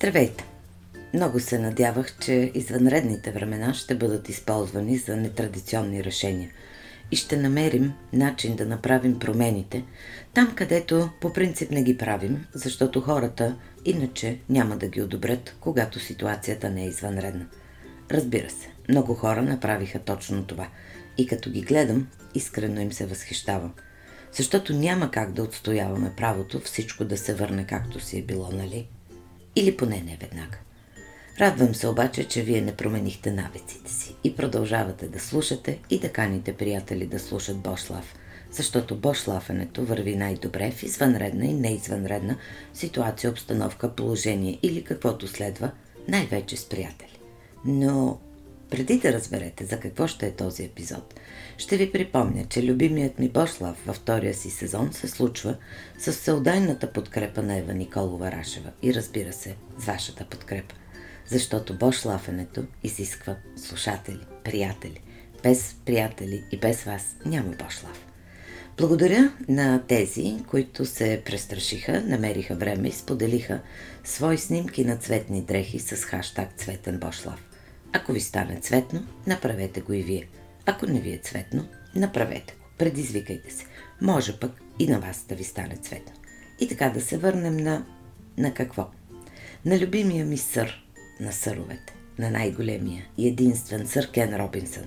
Здравейте! Много се надявах, че извънредните времена ще бъдат използвани за нетрадиционни решения и ще намерим начин да направим промените там, където по принцип не ги правим, защото хората иначе няма да ги одобрят, когато ситуацията не е извънредна. Разбира се, много хора направиха точно това и като ги гледам, искрено им се възхищавам. Защото няма как да отстояваме правото всичко да се върне както си е било, нали? Или поне не веднага. Радвам се обаче, че вие не променихте навиците си и продължавате да слушате и да каните приятели да слушат Бошлав, защото Бошлафенето върви най-добре в извънредна и неизвънредна ситуация, обстановка, положение или каквото следва, най-вече с приятели. Но преди да разберете за какво ще е този епизод, ще ви припомня, че любимият ми Бошлав във втория си сезон се случва с всеодайната подкрепа на Ева Николова Рашева и разбира се, с вашата подкрепа. Защото Бошлафенето изисква слушатели, приятели. Без приятели и без вас няма Бошлав. Благодаря на тези, които се престрашиха, намериха време и споделиха свои снимки на цветни дрехи с хаштаг Цветен Бошлав. Ако ви стане цветно, направете го и вие. Ако не ви е цветно, направете го. Предизвикайте се. Може пък и на вас да ви стане цветно. И така да се върнем на... на какво? На любимия ми сър на съровете. На най-големия и единствен сър Кен Робинсън,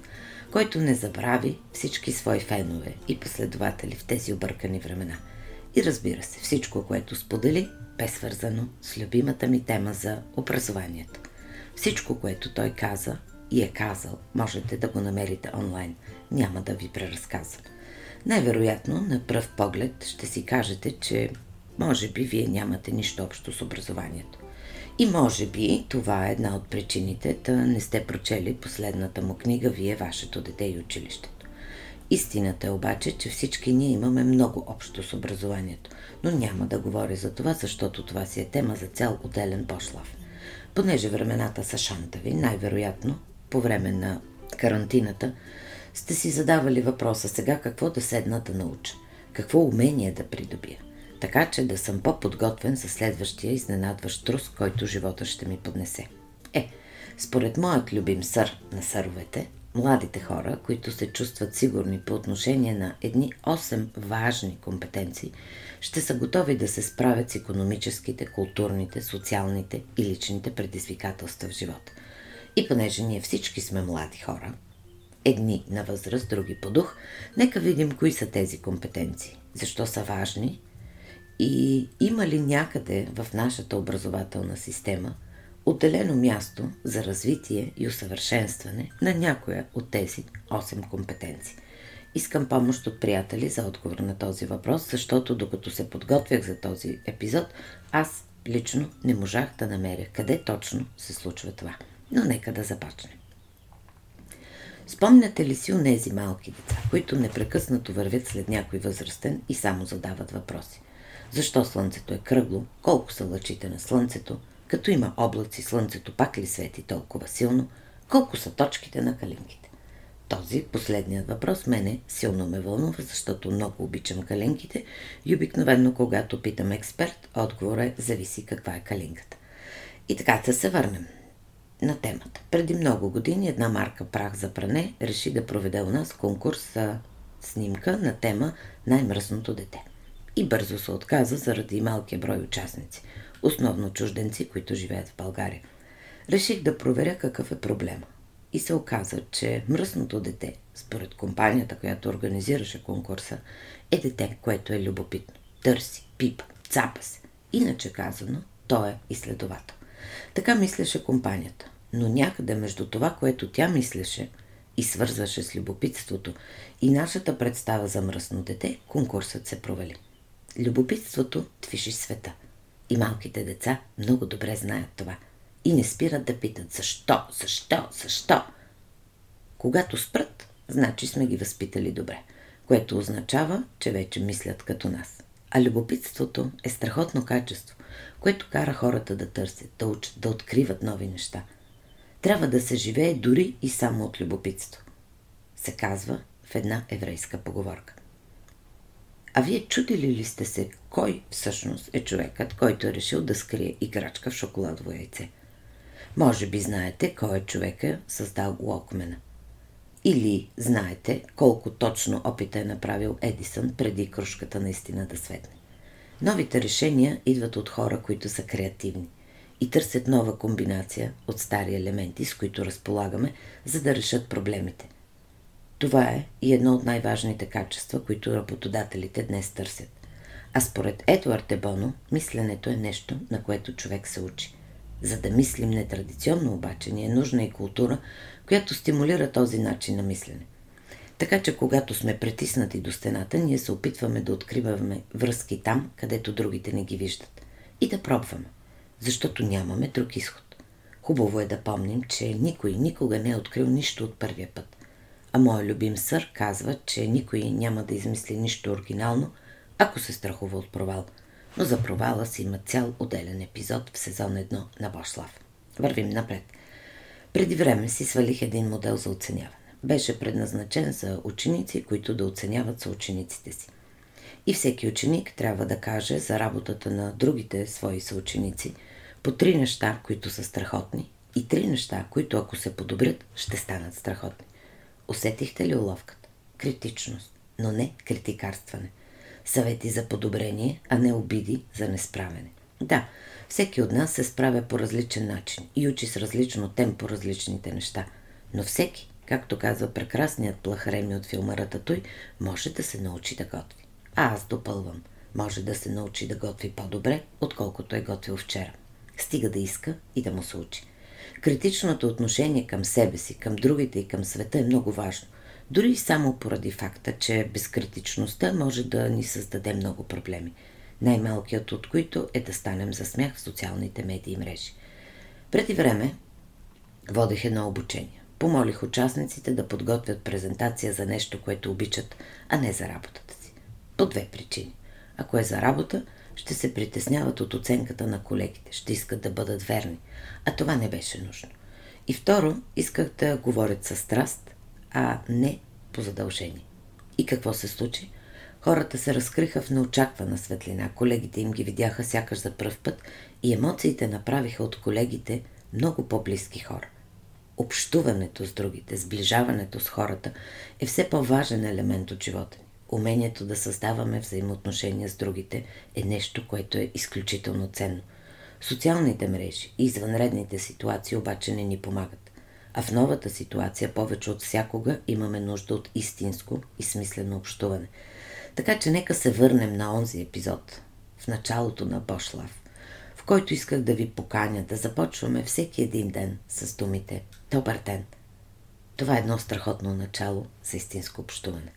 който не забрави всички свои фенове и последователи в тези объркани времена. И разбира се, всичко, което сподели, бе свързано с любимата ми тема за образованието. Всичко, което той каза и е казал, можете да го намерите онлайн. Няма да ви преразказвам. Най-вероятно, на пръв поглед ще си кажете, че може би вие нямате нищо общо с образованието. И може би това е една от причините да не сте прочели последната му книга Вие, вашето дете и училището. Истината е обаче, че всички ние имаме много общо с образованието, но няма да говоря за това, защото това си е тема за цял отделен пошлав. Понеже времената са шантави, най-вероятно, по време на карантината, сте си задавали въпроса сега какво да седна да науча, какво умение да придобия, така че да съм по-подготвен за следващия изненадващ трус, който живота ще ми поднесе. Е, според моят любим сър на съровете, младите хора, които се чувстват сигурни по отношение на едни 8 важни компетенции, ще са готови да се справят с економическите, културните, социалните и личните предизвикателства в живота. И понеже ние всички сме млади хора, едни на възраст, други по дух, нека видим кои са тези компетенции, защо са важни и има ли някъде в нашата образователна система отделено място за развитие и усъвършенстване на някоя от тези 8 компетенции. Искам помощ от приятели за отговор на този въпрос, защото докато се подготвях за този епизод, аз лично не можах да намеря къде точно се случва това. Но нека да започнем. Спомняте ли си у нези малки деца, които непрекъснато вървят след някой възрастен и само задават въпроси? Защо слънцето е кръгло? Колко са лъчите на слънцето? Като има облаци, слънцето пак ли свети толкова силно? Колко са точките на калинките? Този последният въпрос мене силно ме вълнува, защото много обичам калинките и обикновено, когато питам експерт, отговор е зависи каква е калинката. И така да се върнем на темата. Преди много години една марка прах за пране реши да проведе у нас конкурс за снимка на тема Най-мръсното дете. И бързо се отказа заради малкия брой участници, основно чужденци, които живеят в България. Реших да проверя какъв е проблема. И се оказа, че мръсното дете, според компанията, която организираше конкурса, е дете, което е любопитно. Търси, пипа, цапа се. Иначе казано, то е изследовател. Така мислеше компанията. Но някъде между това, което тя мислеше и свързваше с любопитството и нашата представа за мръсно дете, конкурсът се провали. Любопитството твиши света. И малките деца много добре знаят това. И не спират да питат защо, защо, защо. Когато спрат, значи сме ги възпитали добре, което означава, че вече мислят като нас. А любопитството е страхотно качество, което кара хората да търсят, да учат, да откриват нови неща. Трябва да се живее дори и само от любопитство. Се казва в една еврейска поговорка. А вие чудили ли сте се кой всъщност е човекът, който е решил да скрие играчка в шоколадово яйце? Може би знаете кой е човека, създал Локмена. Или знаете колко точно опита е направил Едисън преди кружката наистина да светне. Новите решения идват от хора, които са креативни и търсят нова комбинация от стари елементи, с които разполагаме, за да решат проблемите. Това е и едно от най-важните качества, които работодателите днес търсят. А според Едуард Ебоно, мисленето е нещо, на което човек се учи. За да мислим нетрадиционно обаче, ни е нужна и култура, която стимулира този начин на мислене. Така че когато сме притиснати до стената, ние се опитваме да откриваме връзки там, където другите не ги виждат. И да пробваме, защото нямаме друг изход. Хубаво е да помним, че никой никога не е открил нищо от първия път. А моят любим сър казва, че никой няма да измисли нищо оригинално, ако се страхува от провал. Но за провала си има цял отделен епизод в сезон 1 на Бошлав. Вървим напред. Преди време си свалих един модел за оценяване. Беше предназначен за ученици, които да оценяват съучениците си. И всеки ученик трябва да каже за работата на другите свои съученици по три неща, които са страхотни и три неща, които ако се подобрят, ще станат страхотни. Усетихте ли уловката? Критичност, но не критикарстване. Съвети за подобрение, а не обиди за несправене. Да, всеки от нас се справя по различен начин и учи с различно темпо различните неща. Но всеки, както казва прекрасният плахреми от филма Рататуй, може да се научи да готви. А аз допълвам. Може да се научи да готви по-добре, отколкото е готвил вчера. Стига да иска и да му се учи. Критичното отношение към себе си, към другите и към света е много важно. Дори и само поради факта, че безкритичността може да ни създаде много проблеми. Най-малкият от които е да станем за смях в социалните медии и мрежи. Преди време водех едно обучение. Помолих участниците да подготвят презентация за нещо, което обичат, а не за работата си. По две причини. Ако е за работа, ще се притесняват от оценката на колегите, ще искат да бъдат верни, а това не беше нужно. И второ, исках да говорят със страст, а не по задължение. И какво се случи? Хората се разкриха в неочаквана светлина. Колегите им ги видяха сякаш за пръв път и емоциите направиха от колегите много по-близки хора. Общуването с другите, сближаването с хората е все по-важен елемент от живота. Умението да създаваме взаимоотношения с другите е нещо, което е изключително ценно. Социалните мрежи и извънредните ситуации обаче не ни помагат. А в новата ситуация повече от всякога имаме нужда от истинско и смислено общуване. Така че нека се върнем на онзи епизод, в началото на Бошлав, в който исках да ви поканя да започваме всеки един ден с думите Добър ден! Това е едно страхотно начало за истинско общуване.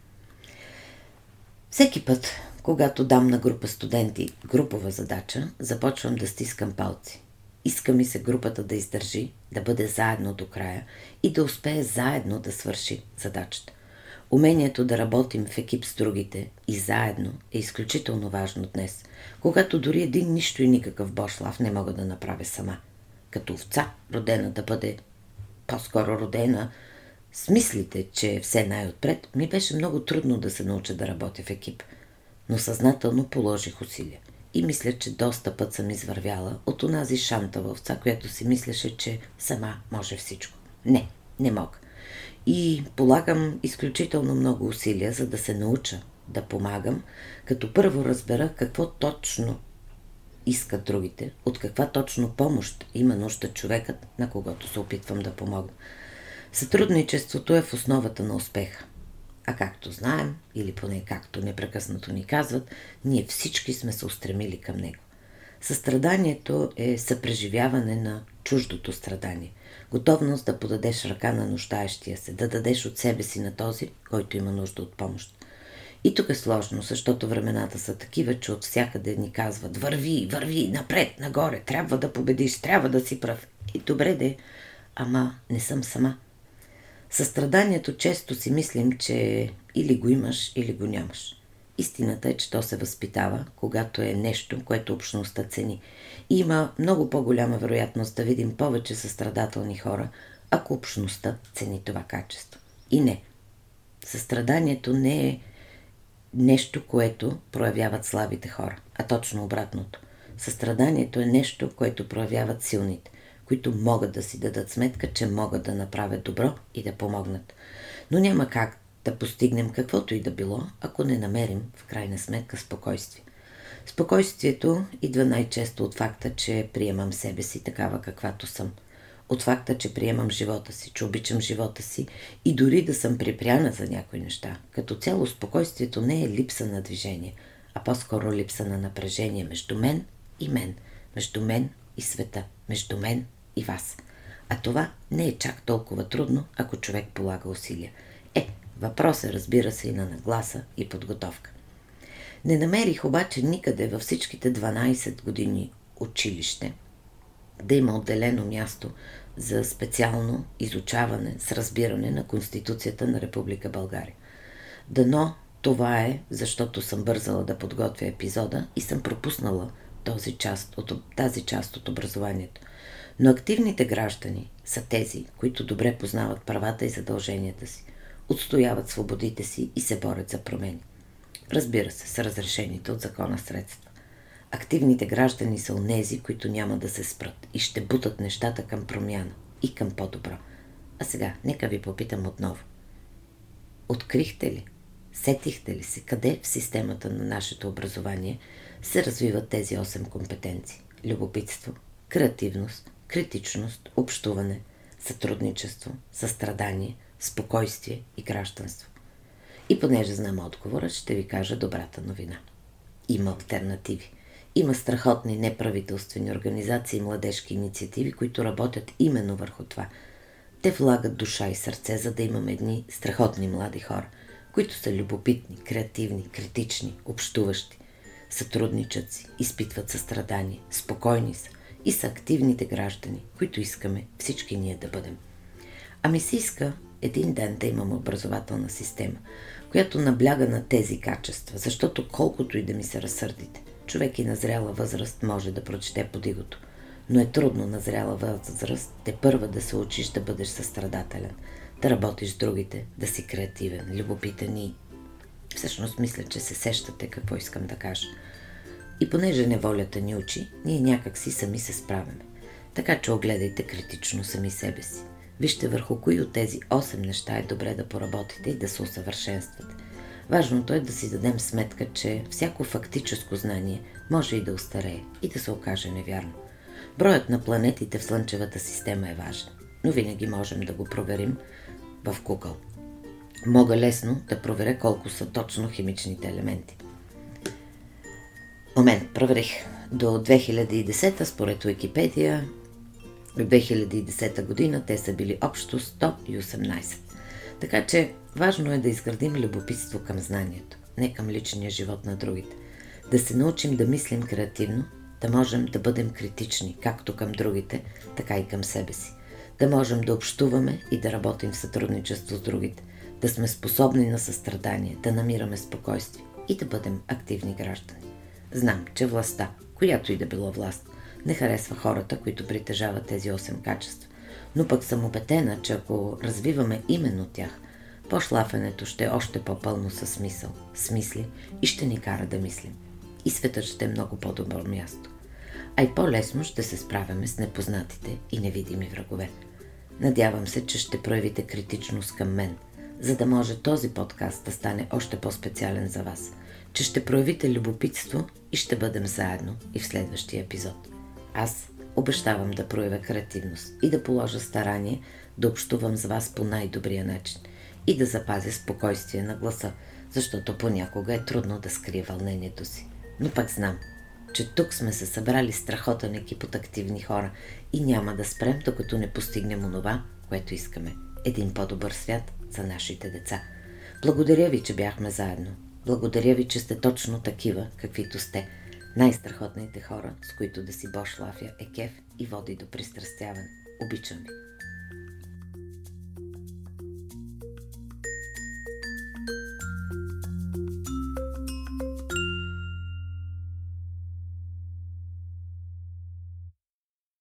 Всеки път, когато дам на група студенти групова задача, започвам да стискам палци. Иска ми се групата да издържи, да бъде заедно до края и да успее заедно да свърши задачата. Умението да работим в екип с другите и заедно е изключително важно днес, когато дори един нищо и никакъв бошлав не мога да направя сама. Като овца, родена да бъде по-скоро родена, с мислите, че е все най-отпред, ми беше много трудно да се науча да работя в екип. Но съзнателно положих усилия. И мисля, че доста път съм извървяла от онази шантава овца, която си мислеше, че сама може всичко. Не, не мога. И полагам изключително много усилия, за да се науча да помагам, като първо разбера какво точно искат другите, от каква точно помощ има нужда човекът, на когото се опитвам да помогна. Сътрудничеството е в основата на успеха. А както знаем, или поне както непрекъснато ни казват, ние всички сме се устремили към него. Състраданието е съпреживяване на чуждото страдание. Готовност да подадеш ръка на нуждаещия се, да дадеш от себе си на този, който има нужда от помощ. И тук е сложно, защото времената са такива, че от всякъде ни казват върви, върви, напред, нагоре, трябва да победиш, трябва да си прав. И добре де, ама не съм сама. Състраданието често си мислим, че или го имаш, или го нямаш. Истината е, че то се възпитава, когато е нещо, което общността цени. И има много по-голяма вероятност да видим повече състрадателни хора, ако общността цени това качество. И не. Състраданието не е нещо, което проявяват слабите хора, а точно обратното. Състраданието е нещо, което проявяват силните, които могат да си дадат сметка, че могат да направят добро и да помогнат. Но няма как да постигнем каквото и да било, ако не намерим в крайна сметка спокойствие. Спокойствието идва най-често от факта, че приемам себе си такава каквато съм. От факта, че приемам живота си, че обичам живота си и дори да съм припряна за някои неща. Като цяло спокойствието не е липса на движение, а по-скоро липса на напрежение между мен и мен, между мен и света, между мен и вас. А това не е чак толкова трудно, ако човек полага усилия. Е, въпрос е, разбира се, и на нагласа и подготовка. Не намерих обаче никъде във всичките 12 години училище да има отделено място за специално изучаване с разбиране на Конституцията на Република България. Дано това е, защото съм бързала да подготвя епизода и съм пропуснала този част от, тази част от образованието. Но активните граждани са тези, които добре познават правата и задълженията си, отстояват свободите си и се борят за промени. Разбира се, с разрешените от закона средства. Активните граждани са онези, които няма да се спрат и ще бутат нещата към промяна и към по-добро. А сега, нека ви попитам отново. Открихте ли, сетихте ли се къде в системата на нашето образование се развиват тези 8 компетенции? Любопитство, креативност, критичност, общуване, сътрудничество, състрадание, спокойствие и гражданство. И понеже знам отговора, ще ви кажа добрата новина. Има альтернативи. Има страхотни неправителствени организации и младежки инициативи, които работят именно върху това. Те влагат душа и сърце, за да имаме едни страхотни млади хора, които са любопитни, креативни, критични, общуващи, сътрудничат си, изпитват състрадание, спокойни са и са активните граждани, които искаме всички ние да бъдем. Ами се иска един ден да имам образователна система, която набляга на тези качества, защото колкото и да ми се разсърдите, човек и на зряла възраст може да прочете подигото. Но е трудно на зряла възраст те първа да се учиш да бъдеш състрадателен, да работиш с другите, да си креативен, любопитен и... Всъщност мисля, че се сещате какво искам да кажа. И понеже неволята ни учи, ние някак си сами се справяме. Така че огледайте критично сами себе си. Вижте върху кои от тези 8 неща е добре да поработите и да се усъвършенствате. Важното е да си дадем сметка, че всяко фактическо знание може и да устарее и да се окаже невярно. Броят на планетите в Слънчевата система е важен, но винаги можем да го проверим в Google. Мога лесно да проверя колко са точно химичните елементи. Момент, проверих. До 2010, според Википедия, в 2010 година те са били общо 118. Така че важно е да изградим любопитство към знанието, не към личния живот на другите. Да се научим да мислим креативно, да можем да бъдем критични както към другите, така и към себе си. Да можем да общуваме и да работим в сътрудничество с другите. Да сме способни на състрадание, да намираме спокойствие и да бъдем активни граждани. Знам, че властта, която и да било власт, не харесва хората, които притежават тези 8 качества. Но пък съм убедена, че ако развиваме именно тях, пошлафенето ще е още по-пълно със смисъл, смисли и ще ни кара да мислим. И светът ще е много по-добро място. А и по-лесно ще се справяме с непознатите и невидими врагове. Надявам се, че ще проявите критичност към мен, за да може този подкаст да стане още по-специален за вас, че ще проявите любопитство и ще бъдем заедно и в следващия епизод. Аз обещавам да проявя креативност и да положа старание да общувам с вас по най-добрия начин и да запазя спокойствие на гласа, защото понякога е трудно да скрия вълнението си. Но пък знам, че тук сме се събрали страхотен екип от активни хора и няма да спрем, докато не постигнем онова, което искаме. Един по-добър свят за нашите деца. Благодаря ви, че бяхме заедно. Благодаря ви, че сте точно такива, каквито сте – най-страхотните хора, с които да си Бош Лафя е кеф и води до пристрастяване. Обичам ви!